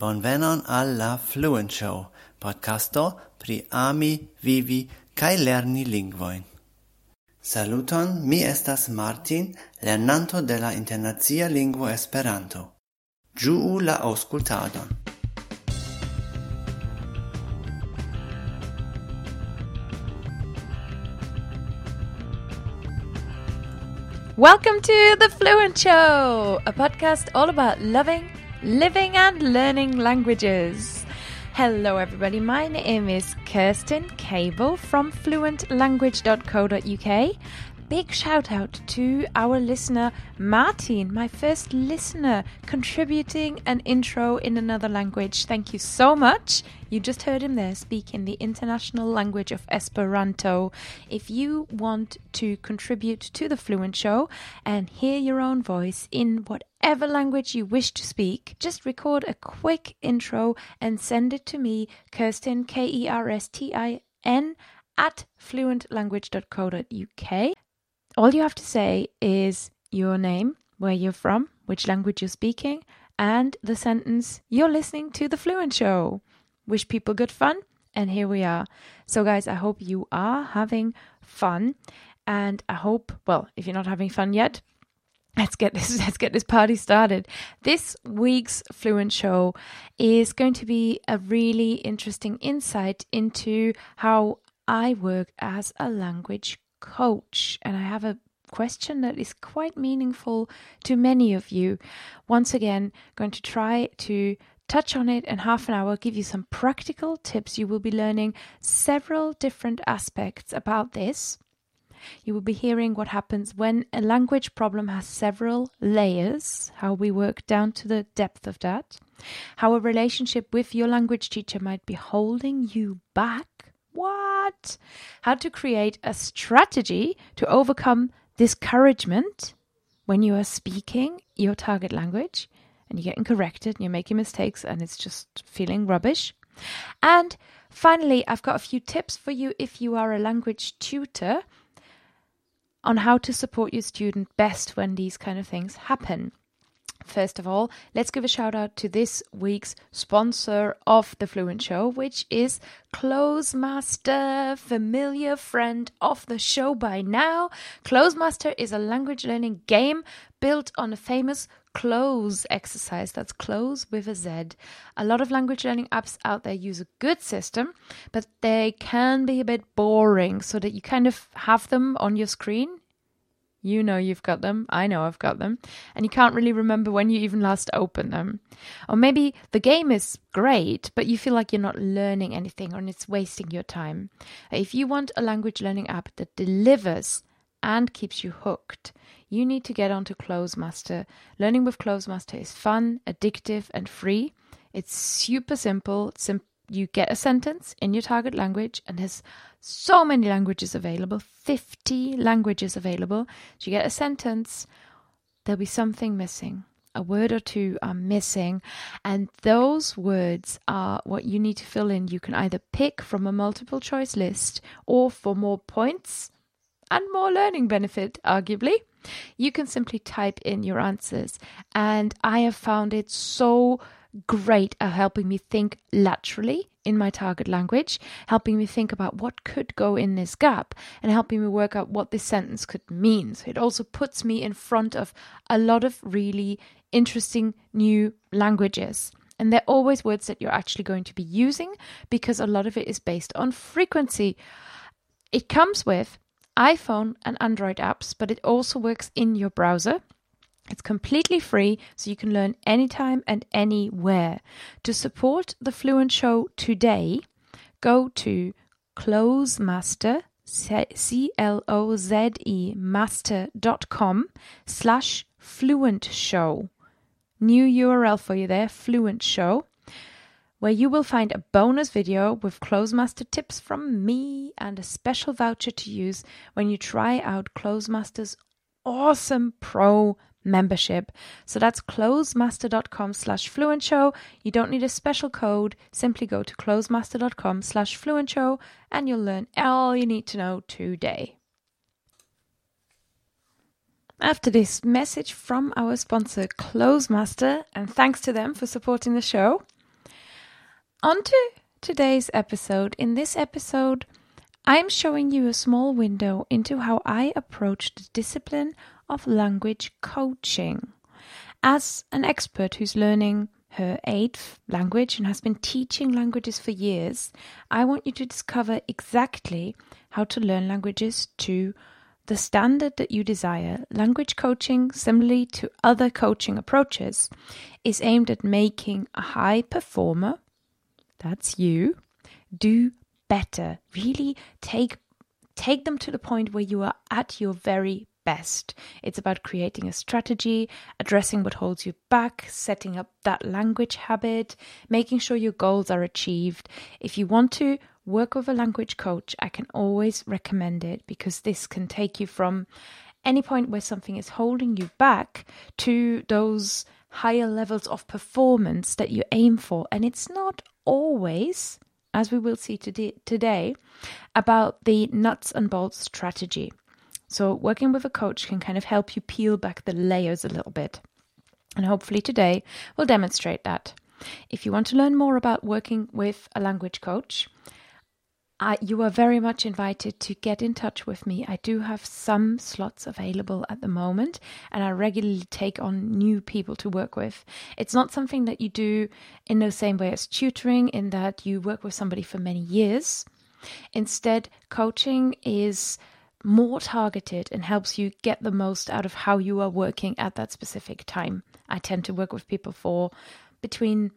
Bonvenon al la Fluent Show, podcasto pri ami, vivi, kai lerni lingvoin. Saluton, mi estas Martin, lernanto de la internazia lingvo Esperanto. Giuu la auscultadon. Welcome to The Fluent Show, a podcast all about loving, living, and learning languages. Hello, everybody. My name is Kerstin Cable from fluentlanguage.co.uk. Big shout out to our listener, Martin, my first listener, contributing an intro in another language. Thank you so much. You just heard him there speak in the international language of Esperanto. If you want to contribute to the Fluent Show and hear your own voice in whatever language you wish to speak, just record a quick intro and send it to me, Kerstin, K E R S T I N, at fluentlanguage.co.uk. All you have to say is your name, where you're from, which language you're speaking, and the sentence, You're listening to The Fluent Show. Wish people good fun, and here we are. So, guys, I hope you are having fun, and I hope, well, if you're not having fun yet, let's get this let's get this party started this week's fluent show is going to be a really interesting insight into how i work as a language coach and i have a question that is quite meaningful to many of you. Once again going to try to touch on it in half an hour give you some practical tips. You will be learning several different aspects about this. You will be hearing what happens when a language problem has several layers, how we work down to the depth of that, how a relationship with your language teacher might be holding you back. How to create a strategy to overcome discouragement when you are speaking your target language and you're getting corrected and you're making mistakes and it's just feeling rubbish. And finally, I've got a few tips for you if you are a language tutor on how to support your student best when these kind of things happen. First of all, let's give a shout out to this week's sponsor of the Fluent Show, which is Clozemaster, familiar friend of the show by now. Clozemaster is a language learning game built on a famous cloze exercise. That's cloze with a Z. A lot of language learning apps out there use a good system, but they can be a bit boring so that you kind of have them on your screen you know you've got them. I know I've got them. And you can't really remember when you even last opened them. Or maybe the game is great, but you feel like you're not learning anything and it's wasting your time. If you want a language learning app that delivers and keeps you hooked, you need to get onto Clozemaster. Learning with Clozemaster is fun, addictive, and free. It's super simple. Sim- you get a sentence in your target language, and there's so many languages available 50 languages available. So you get a sentence, there'll be something missing. A word or two are missing, and those words are what you need to fill in. You can either pick from a multiple choice list or for more points and more learning benefit, arguably, you can simply type in your answers. And I have found it so great at helping me think laterally in my target language, helping me think about what could go in this gap and helping me work out what this sentence could mean. So it also puts me in front of a lot of really interesting new languages. And they're always words that you're actually going to be using because a lot of it is based on frequency. It comes with iPhone and Android apps, but it also works in your browser. It's completely free, so you can learn anytime and anywhere. To support the Fluent Show today, go to Clozemaster, C L O Z E master.com slash fluent show. New URL for you there, Fluent Show, where you will find a bonus video with Clozemaster tips from me and a special voucher to use when you try out Clozemaster's awesome pro membership. So that's clozemaster.com slash fluent show. You don't need a special code. Simply go to clozemaster.com slash fluent show and you'll learn all you need to know today. After this message from our sponsor, Clozemaster, and thanks to them for supporting the show, on to today's episode. In this episode, I'm showing you a small window into how I approach the discipline of language coaching. As an expert who's learning her eighth language and has been teaching languages for years, I want you to discover exactly how to learn languages to the standard that you desire. Language coaching, similarly to other coaching approaches, is aimed at making a high performer, that's you, do better. Really take take them to the point where you are at your very best. It's about creating a strategy, addressing what holds you back, setting up that language habit, making sure your goals are achieved. If you want to work with a language coach, I can always recommend it because this can take you from any point where something is holding you back to those higher levels of performance that you aim for. And it's not always, as we will see today, about the nuts and bolts strategy. So, working with a coach can kind of help you peel back the layers a little bit. And hopefully, today we'll demonstrate that. If you want to learn more about working with a language coach, uh, you are very much invited to get in touch with me. I do have some slots available at the moment, and I regularly take on new people to work with. It's not something that you do in the same way as tutoring, in that you work with somebody for many years. Instead, coaching is more targeted and helps you get the most out of how you are working at that specific time. I tend to work with people for between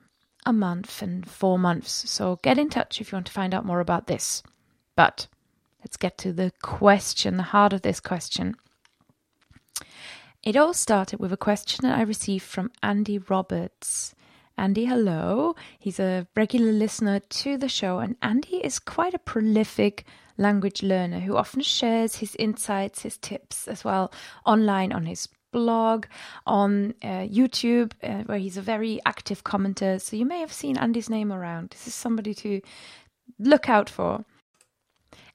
a month and four months, so get in touch if you want to find out more about this. But let's get to the question, the heart of this question. It all started with a question that I received from Andy Roberts. Andy, hello. He's a regular listener to the show, and Andy is quite a prolific language learner who often shares his insights, his tips as well online on his blog, on uh, YouTube, uh, where he's a very active commenter. So you may have seen Andy's name around. This is somebody to look out for.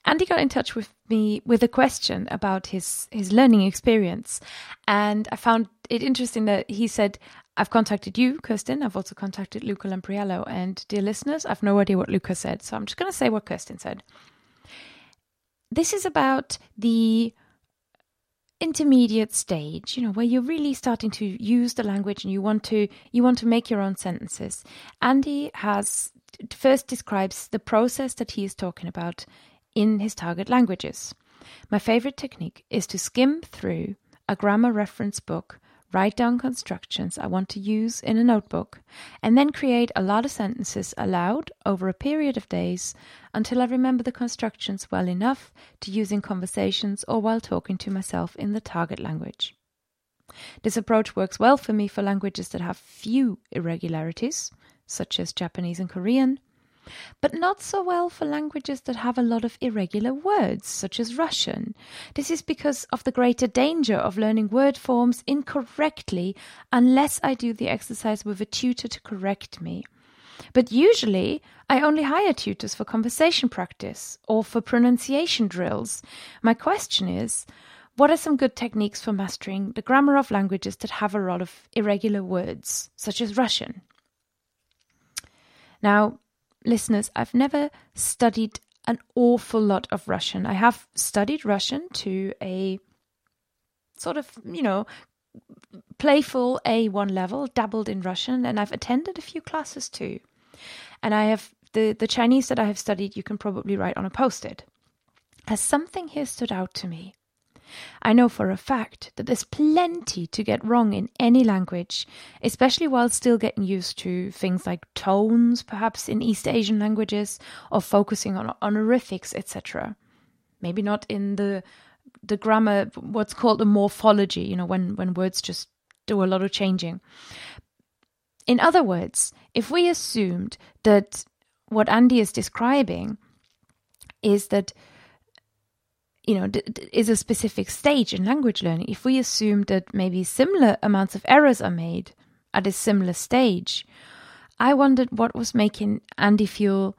Andy got in touch with me with a question about his his learning experience, and I found it interesting that he said, "I've contacted you, Kerstin. I've also contacted Luca Lampariello, and dear listeners, I've no idea what Luca said, so I'm just going to say what Kerstin said." This is about the intermediate stage you know where you're really starting to use the language and you want to you want to make your own sentences andy has first describes the process that he is talking about in his target languages my favorite technique is to skim through a grammar reference book write down constructions I want to use in a notebook, and then create a lot of sentences aloud over a period of days until I remember the constructions well enough to use in conversations or while talking to myself in the target language. This approach works well for me for languages that have few irregularities, such as Japanese and Korean, but not so well for languages that have a lot of irregular words, such as Russian. This is because of the greater danger of learning word forms incorrectly unless I do the exercise with a tutor to correct me. But usually, I only hire tutors for conversation practice or for pronunciation drills. My question is what are some good techniques for mastering the grammar of languages that have a lot of irregular words, such as Russian? Now, listeners, I've never studied an awful lot of Russian. I have studied Russian to a sort of, you know, playful A1 level, dabbled in Russian, and I've attended a few classes too. And I have the, the Chinese that I have studied, you can probably write on a post it. Has something here stood out to me? I know for a fact that there's plenty to get wrong in any language, especially while still getting used to things like tones, perhaps in East Asian languages, or focusing on honorifics, etc. Maybe not in the the grammar, what's called the morphology, you know, when, when words just do a lot of changing. In other words, if we assumed that what Andy is describing is that you know, is a specific stage in language learning. If we assume that maybe similar amounts of errors are made at a similar stage, I wondered what was making Andy feel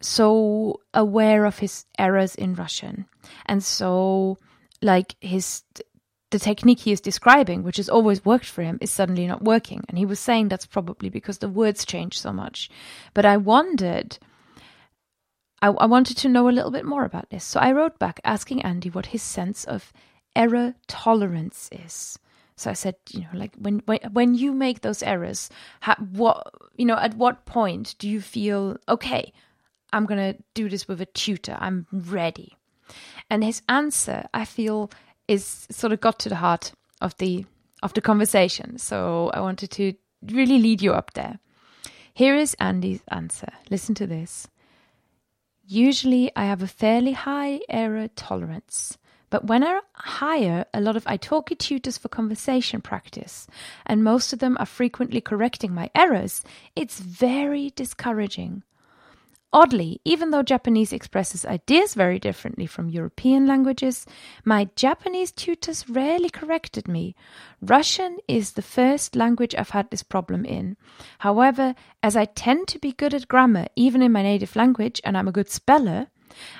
so aware of his errors in Russian and so like his the technique he is describing, which has always worked for him, is suddenly not working. And he was saying that's probably because the words change so much. But I wondered, I, I wanted to know a little bit more about this. So I wrote back asking Andy what his sense of error tolerance is. So I said, you know, like when when when you make those errors, what you know, at what point do you feel okay? I'm gonna do this with a tutor. I'm ready. And his answer, I feel, is sort of got to the heart of the of the conversation. So I wanted to really lead you up there. Here is Andy's answer. Listen to this. Usually I have a fairly high error tolerance. But when I hire a lot of Italki tutors for conversation practice, and most of them are frequently correcting my errors, it's very discouraging. Oddly, even though Japanese expresses ideas very differently from European languages, my Japanese tutors rarely corrected me. Russian is the first language I've had this problem in. However, as I tend to be good at grammar, even in my native language, and I'm a good speller,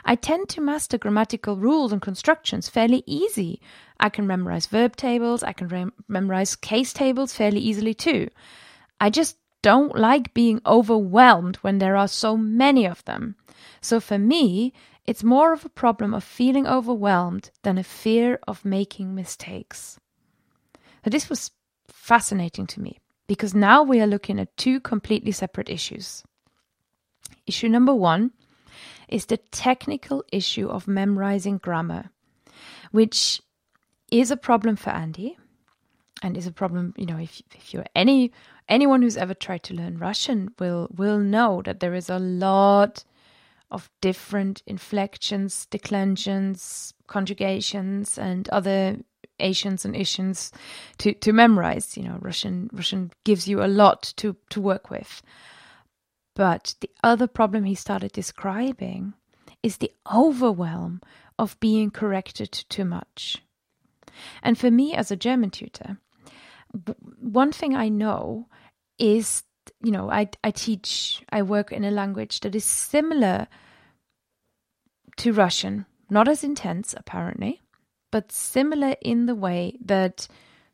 I tend to master grammatical rules and constructions fairly easy. I can memorize verb tables, I can memorize case tables fairly easily too. I just don't like being overwhelmed when there are so many of them. So for me, it's more of a problem of feeling overwhelmed than a fear of making mistakes. Now, this was fascinating to me because now we are looking at two completely separate issues. Issue number one is the technical issue of memorizing grammar, which is a problem for Andy and is a problem, you know, if, if you're any anyone who's ever tried to learn Russian will will know that there is a lot of different inflections, declensions, conjugations, and other Asians and Ishans to, to memorize. You know, Russian Russian gives you a lot to, to work with. But the other problem he started describing is the overwhelm of being corrected too much. And for me as a German tutor, one thing I know is you know I I teach I work in a language that is similar to Russian, not as intense apparently, but similar in the way that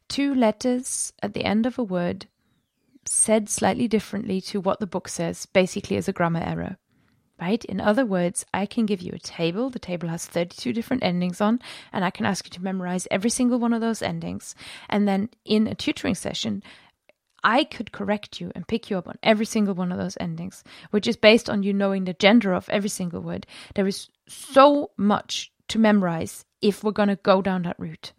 two letters at the end of a word said slightly differently to what the book says basically is a grammar error right? In other words, I can give you a table. The table has 32 different endings on, and I can ask you to memorize every single one of those endings. And then in a tutoring session, I could correct you and pick you up on every single one of those endings, which is based on you knowing the gender of every single word. There is so much to memorize if we're going to go down that route.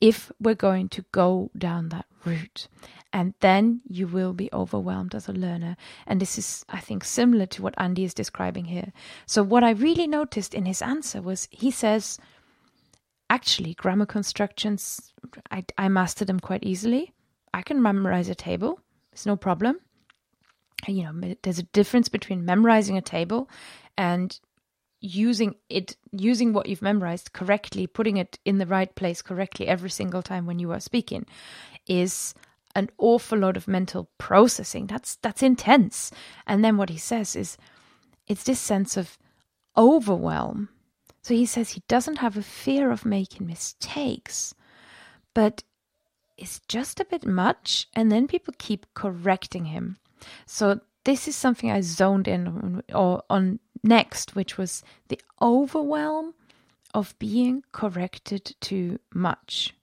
If we're going to go down that route and then you will be overwhelmed as a learner. And this is, I think, similar to what Andy is describing here. So, what I really noticed in his answer was he says, actually, grammar constructions, I, I master them quite easily. I can memorize a table, it's no problem. You know, there's a difference between memorizing a table and using it using what you've memorized correctly putting it in the right place correctly every single time when you are speaking is an awful lot of mental processing. That's that's intense. And then what he says is it's this sense of overwhelm. So he says he doesn't have a fear of making mistakes, but it's just a bit much and then people keep correcting him. So this is something I zoned in on, on next, which was the overwhelm of being corrected too much.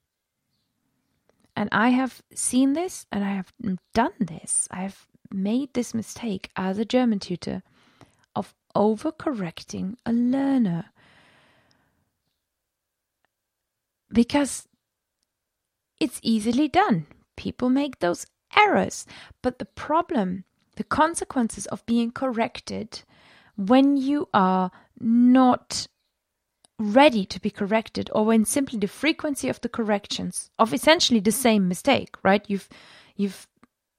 And I have seen this and I have done this. I have made this mistake as a German tutor of overcorrecting a learner. Because it's easily done. People make those errors. But the problem, the consequences of being corrected when you are not ready to be corrected or when simply the frequency of the corrections of essentially the same mistake right? You've you've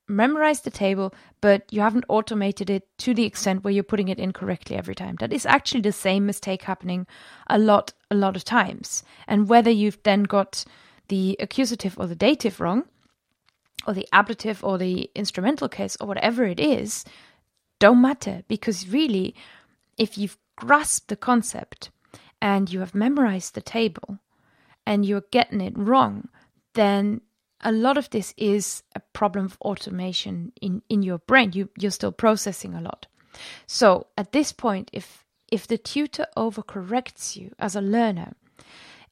memorized the table but you haven't automated it to the extent where you're putting it incorrectly every time. That is actually the same mistake happening a lot a lot of times. And whether you've then got the accusative or the dative wrong or the ablative or the instrumental case or whatever it is don't matter because really if you've grasped the concept and you have memorized the table and you're getting it wrong, then a lot of this is a problem of automation in, in your brain. You, you're still processing a lot. So at this point, if if the tutor overcorrects you as a learner,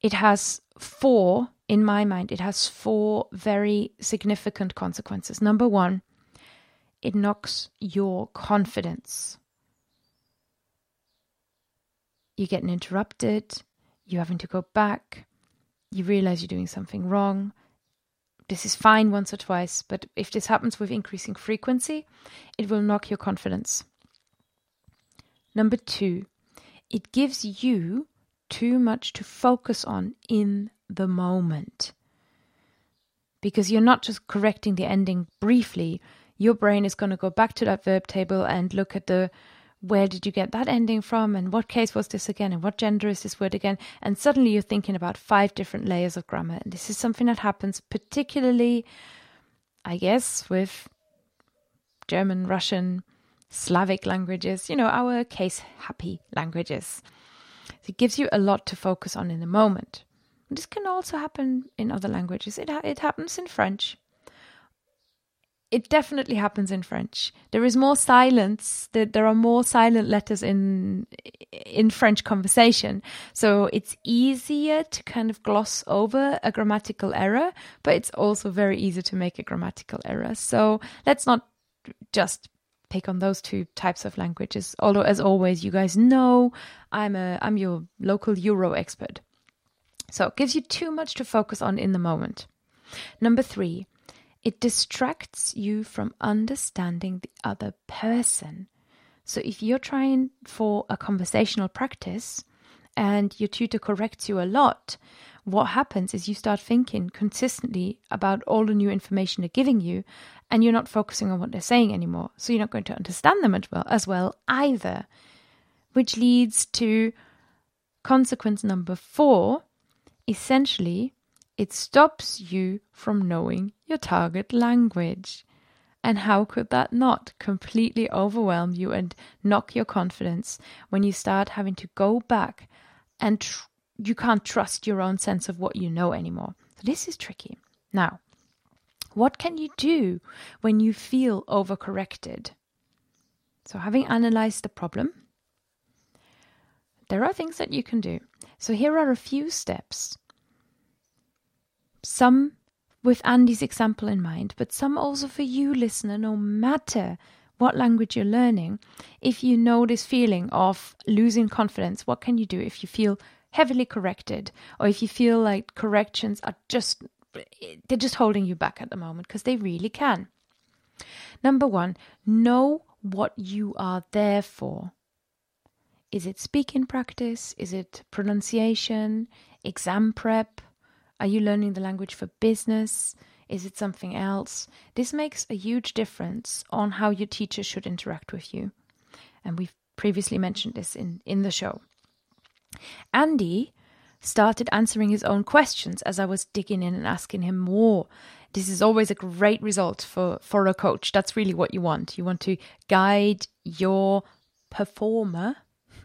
it has four, in my mind, it has four very significant consequences. Number one, it knocks your confidence. You're getting interrupted, you're having to go back, you realize you're doing something wrong. This is fine once or twice, but if this happens with increasing frequency, it will knock your confidence. Number two, it gives you too much to focus on in the moment. Because you're not just correcting the ending briefly, your brain is going to go back to that verb table and look at the where did you get that ending from and what case was this again and what gender is this word again and suddenly you're thinking about five different layers of grammar and this is something that happens particularly i guess with german russian Slavic languages, you know, our case happy languages. So it gives you a lot to focus on in the moment. This can also happen in other languages. It, ha- it happens in French. It definitely happens in French. There is more silence. There, there are more silent letters in in French conversation, so it's easier to kind of gloss over a grammatical error. But it's also very easy to make a grammatical error. So let's not just pick on those two types of languages. Although, as always, you guys know I'm a I'm your local Euro expert. So it gives you too much to focus on in the moment. Number three, it distracts you from understanding the other person. So if you're trying for a conversational practice and your tutor corrects you a lot, what happens is you start thinking consistently about all the new information they're giving you and you're not focusing on what they're saying anymore. So you're not going to understand them as well, as well either, which leads to consequence number four. Essentially, it stops you from knowing your target language. And how could that not completely overwhelm you and knock your confidence when you start having to go back and tr- you can't trust your own sense of what you know anymore? So, this is tricky. Now, what can you do when you feel overcorrected? So, having analyzed the problem, there are things that you can do. So, here are a few steps. Some with Andy's example in mind, but some also for you, listener, no matter what language you're learning. If you know this feeling of losing confidence, what can you do if you feel heavily corrected or if you feel like corrections are just they're just holding you back at the moment because they really can. Number one, know what you are there for. Is it speaking practice? Is it pronunciation? Exam prep? Are you learning the language for business? Is it something else? This makes a huge difference on how your teacher should interact with you. And we've previously mentioned this in, in the show. Andy started answering his own questions as I was digging in and asking him more. This is always a great result for, for a coach. That's really what you want. You want to guide your performer,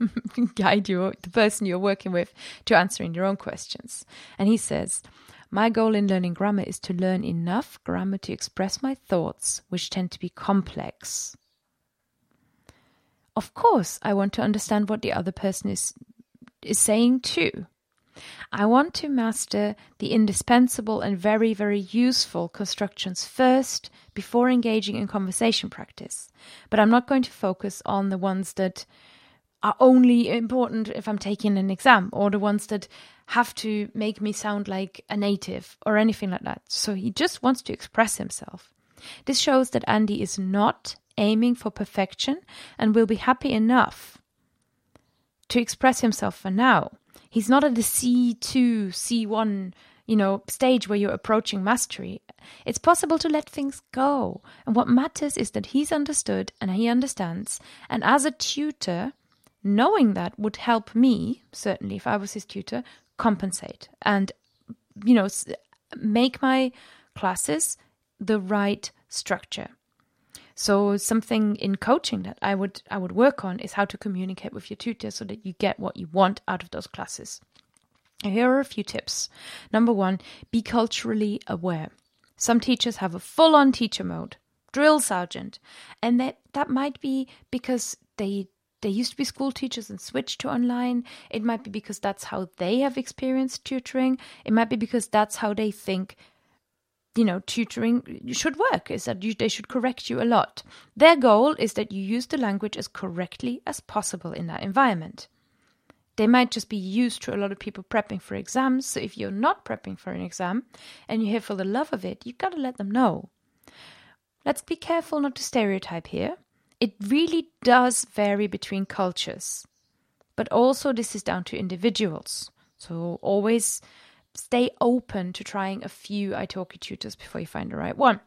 guide your the person you're working with to answering your own questions. And he says, my goal in learning grammar is to learn enough grammar to express my thoughts, which tend to be complex. Of course, I want to understand what the other person is is saying too. I want to master the indispensable and very, very useful constructions first before engaging in conversation practice. But I'm not going to focus on the ones that are only important if I'm taking an exam or the ones that have to make me sound like a native or anything like that. So he just wants to express himself. This shows that Andy is not aiming for perfection and will be happy enough to express himself for now. He's not at the C2, C1, you know, stage where you're approaching mastery. It's possible to let things go. And what matters is that he's understood and he understands. And as a tutor, knowing that would help me, certainly if I was his tutor, compensate and, you know, make my classes the right structure. So something in coaching that I would I would work on is how to communicate with your tutor so that you get what you want out of those classes. Here are a few tips. Number 1, be culturally aware. Some teachers have a full-on teacher mode, drill sergeant, and that that might be because they they used to be school teachers and switched to online. It might be because that's how they have experienced tutoring. It might be because that's how they think, you know, tutoring should work, is that you, they should correct you a lot. Their goal is that you use the language as correctly as possible in that environment. They might just be used to a lot of people prepping for exams. So if you're not prepping for an exam and you're here for the love of it, you've got to let them know. Let's be careful not to stereotype here it really does vary between cultures. But also, this is down to individuals. So, always stay open to trying a few Italki tutors before you find the right one.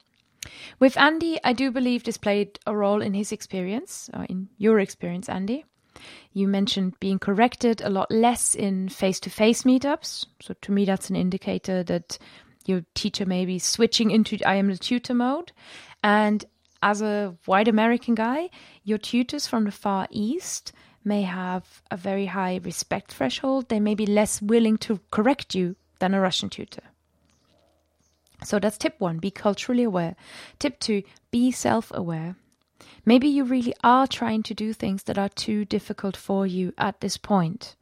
With Andy, I do believe this played a role in his experience, or in your experience, Andy. You mentioned being corrected a lot less in face to face meetups. So, to me, that's an indicator that your teacher may be switching into I am the tutor mode. And as a white American guy, your tutors from the Far East may have a very high respect threshold. They may be less willing to correct you than a Russian tutor. So that's tip one be culturally aware. Tip two be self aware. Maybe you really are trying to do things that are too difficult for you at this point,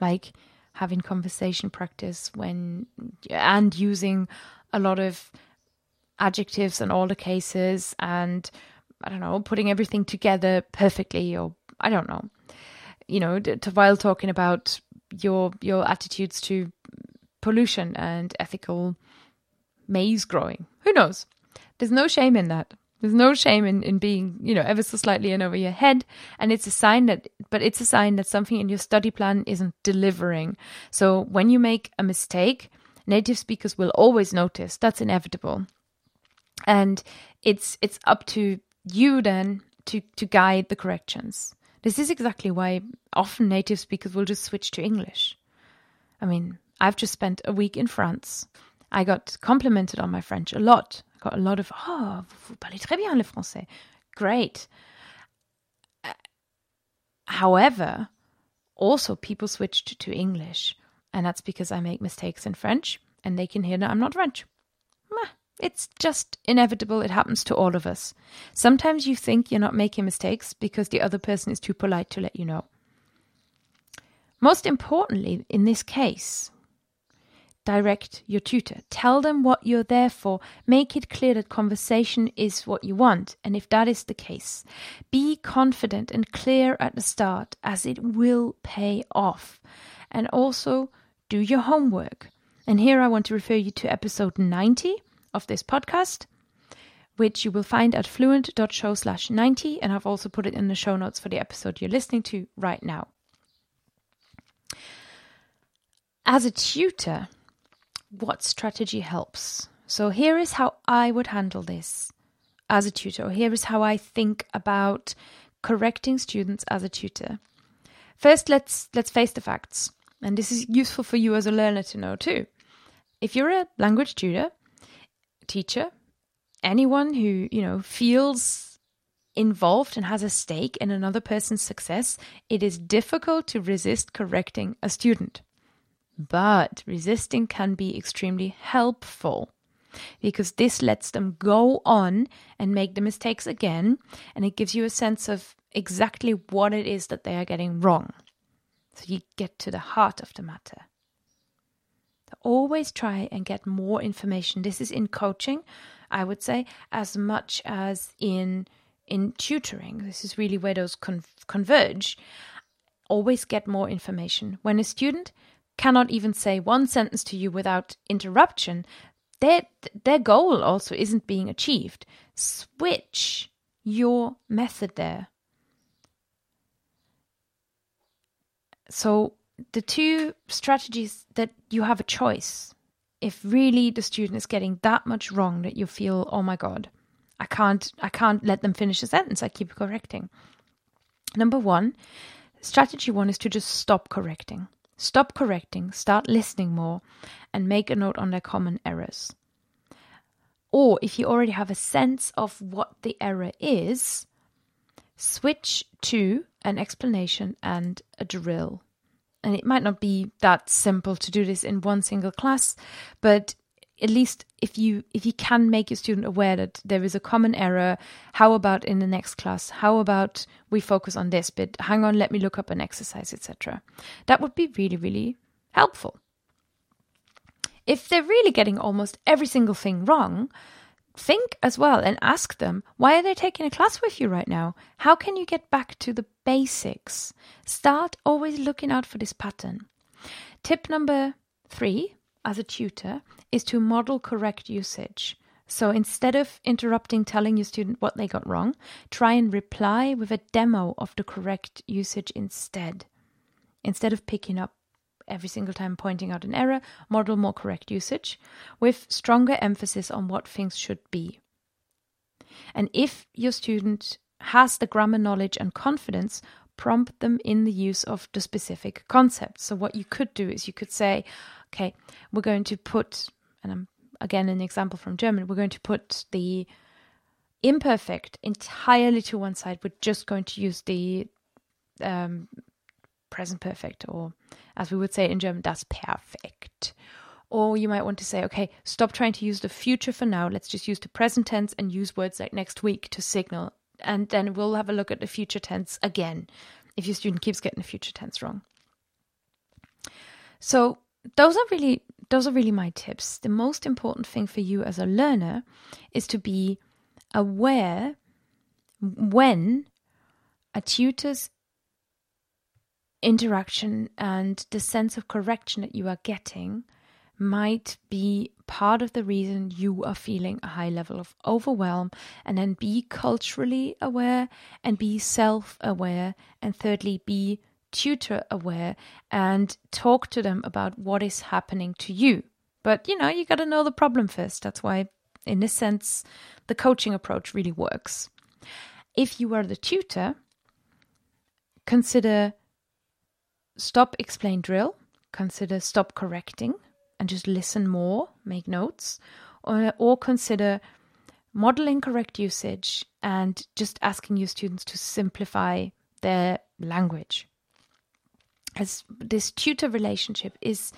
like having conversation practice when and using a lot of adjectives in all the cases and I don't know, putting everything together perfectly or I don't know. You know, to, while talking about your your attitudes to pollution and ethical maize growing. Who knows? There's no shame in that. There's no shame in, in being, you know, ever so slightly in over your head. And it's a sign that, but it's a sign that something in your study plan isn't delivering. So when you make a mistake, native speakers will always notice. That's inevitable and it's it's up to you then to to guide the corrections. This is exactly why often native speakers will just switch to english. I mean i've just spent a week in france. I got complimented on my french a lot. I got a lot of oh vous parlez très bien le français. Great. Uh, however also people switched to english and that's because i make mistakes in french and they can hear that i'm not french it's just inevitable. It happens to all of us. Sometimes you think you're not making mistakes because the other person is too polite to let you know. Most importantly, in this case, direct your tutor. Tell them what you're there for. Make it clear that conversation is what you want. And if that is the case, be confident and clear at the start, as it will pay off. And also do your homework. And here I want to refer you to episode 90 of this podcast, which you will find at fluent.show slash 90. And I've also put it in the show notes for the episode you're listening to right now. As a tutor, what strategy helps? So here is how I would handle this as a tutor. Here is how I think about correcting students as a tutor. First, let's let's face the facts. And this is useful for you as a learner to know too. If you're a language tutor, teacher, anyone who, you know, feels involved and has a stake in another person's success, it is difficult to resist correcting a student. But resisting can be extremely helpful because this lets them go on and make the mistakes again, and it gives you a sense of exactly what it is that they are getting wrong. So you get to the heart of the matter always try and get more information. This is in coaching, I would say, as much as in in tutoring. This is really where those con- converge. Always get more information. When a student cannot even say one sentence to you without interruption, their their goal also isn't being achieved. Switch your method there. So the two strategies that you have a choice if really the student is getting that much wrong that you feel oh my god i can't i can't let them finish a sentence. I keep correcting. Number one strategy one is to just stop correcting. Stop correcting start listening more and make a note on their common errors. Or if you already have a sense of what the error is, switch to an explanation and a drill. And it might not be that simple to do this in one single class, but at least if you if you can make your student aware that there is a common error how about in the next class? How about we focus on this bit? Hang on let me look up an exercise etc that would be really really helpful. If they're really getting almost every single thing wrong think as well and ask them why are they taking a class with you right now how can you get back to the basics start always looking out for this pattern tip number 3 as a tutor is to model correct usage. So instead of interrupting telling your student what they got wrong, try and reply with a demo of the correct usage instead. Instead of picking up every single time pointing out an error, model more correct usage with stronger emphasis on what things should be. And if your student has the grammar knowledge and confidence, prompt them in the use of the specific concept. So, what you could do is you could say, okay, we're going to put, and I'm again an example from German, we're going to put the imperfect entirely to one side. We're just going to use the um, present perfect, or as we would say in German, das perfekt. Or you might want to say, okay, stop trying to use the future for now. Let's just use the present tense and use words like next week to signal. And then we'll have a look at the future tense again if your student keeps getting the future tense wrong. So those are really those are really my tips. The most important thing for you as a learner is to be aware when a tutor's interaction and the sense of correction that you are getting might be part of the reason you are feeling a high level of overwhelm and then be culturally aware and be self aware and thirdly be tutor aware and talk to them about what is happening to you. But you know, you got to know the problem first. That's why, in this sense, the coaching approach really works. If you are the tutor, consider stop, explain, drill, consider stop correcting and just listen more, make notes, or, or consider modeling correct usage and just asking your students to simplify their language. As this tutor relationship is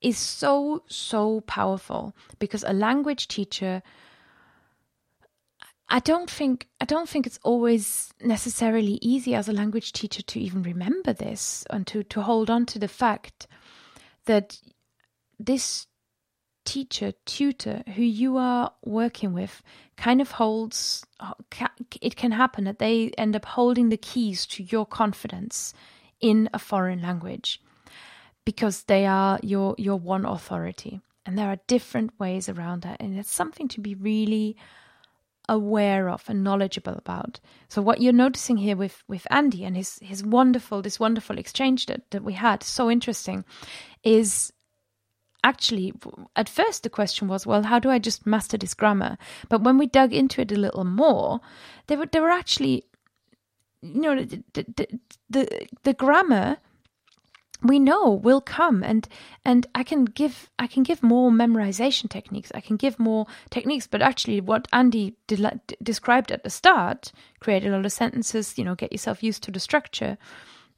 is so so powerful because a language teacher I don't think I don't think it's always necessarily easy as a language teacher to even remember this and to, to hold on to the fact that this teacher, tutor who you are working with kind of holds it can happen that they end up holding the keys to your confidence in a foreign language because they are your your one authority. And there are different ways around that. And it's something to be really aware of and knowledgeable about. So what you're noticing here with with andy and his his wonderful this wonderful exchange that, that we had so interesting is actually at first the question was well how do i just master this grammar? But when we dug into it a little more there were there were actually you know the the, the, the grammar we know will come and and i can give i can give more memorization techniques i can give more techniques but actually what andy de- described at the start create a lot of sentences you know get yourself used to the structure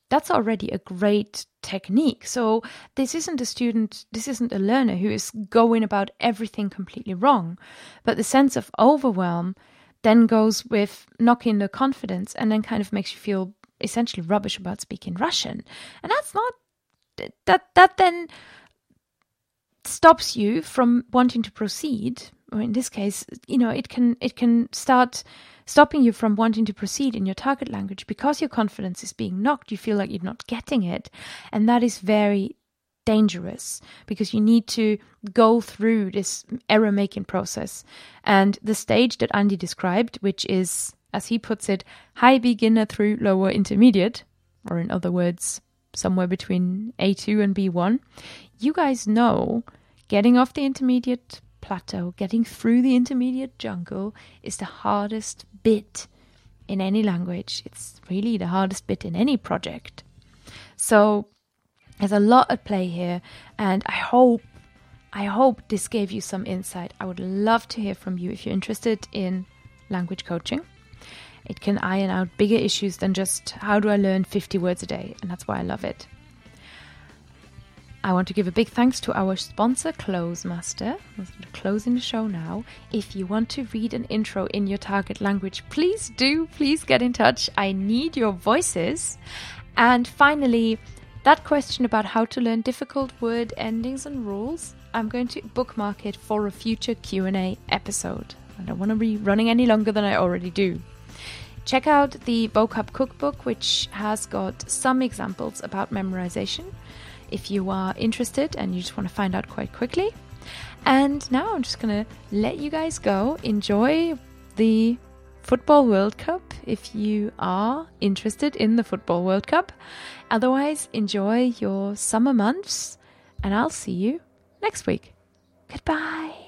that's already a great technique so this isn't a student this isn't a learner who is going about everything completely wrong but the sense of overwhelm then goes with knocking the confidence and then kind of makes you feel essentially rubbish about speaking Russian. And that's not that that then stops you from wanting to proceed or in this case you know it can it can start stopping you from wanting to proceed in your target language because your confidence is being knocked you feel like you're not getting it and that is very dangerous because you need to go through this error making process. And the stage that Andy described, which is, as he puts it, high beginner through lower intermediate, or in other words, somewhere between A2 and B1, you guys know getting off the intermediate plateau, getting through the intermediate jungle is the hardest bit in any language. It's really the hardest bit in any project. So there's a lot at play here, and I hope I hope this gave you some insight. I would love to hear from you if you're interested in language coaching. It can iron out bigger issues than just how do I learn 50 words a day, and that's why I love it. I want to give a big thanks to our sponsor, Clozemaster. I'm closing the show now. If you want to read an intro in your target language, please do. Please get in touch. I need your voices. And finally, that question about how to learn difficult word endings and rules, I'm going to bookmark it for a future Q&A episode. I don't want to be running any longer than I already do. Check out the vocab cookbook, which has got some examples about memorization if you are interested and you just want to find out quite quickly. And now I'm just going to let you guys go. Enjoy the Football World Cup if you are interested in the Football World Cup. Otherwise, enjoy your summer months, and I'll see you next week. Goodbye.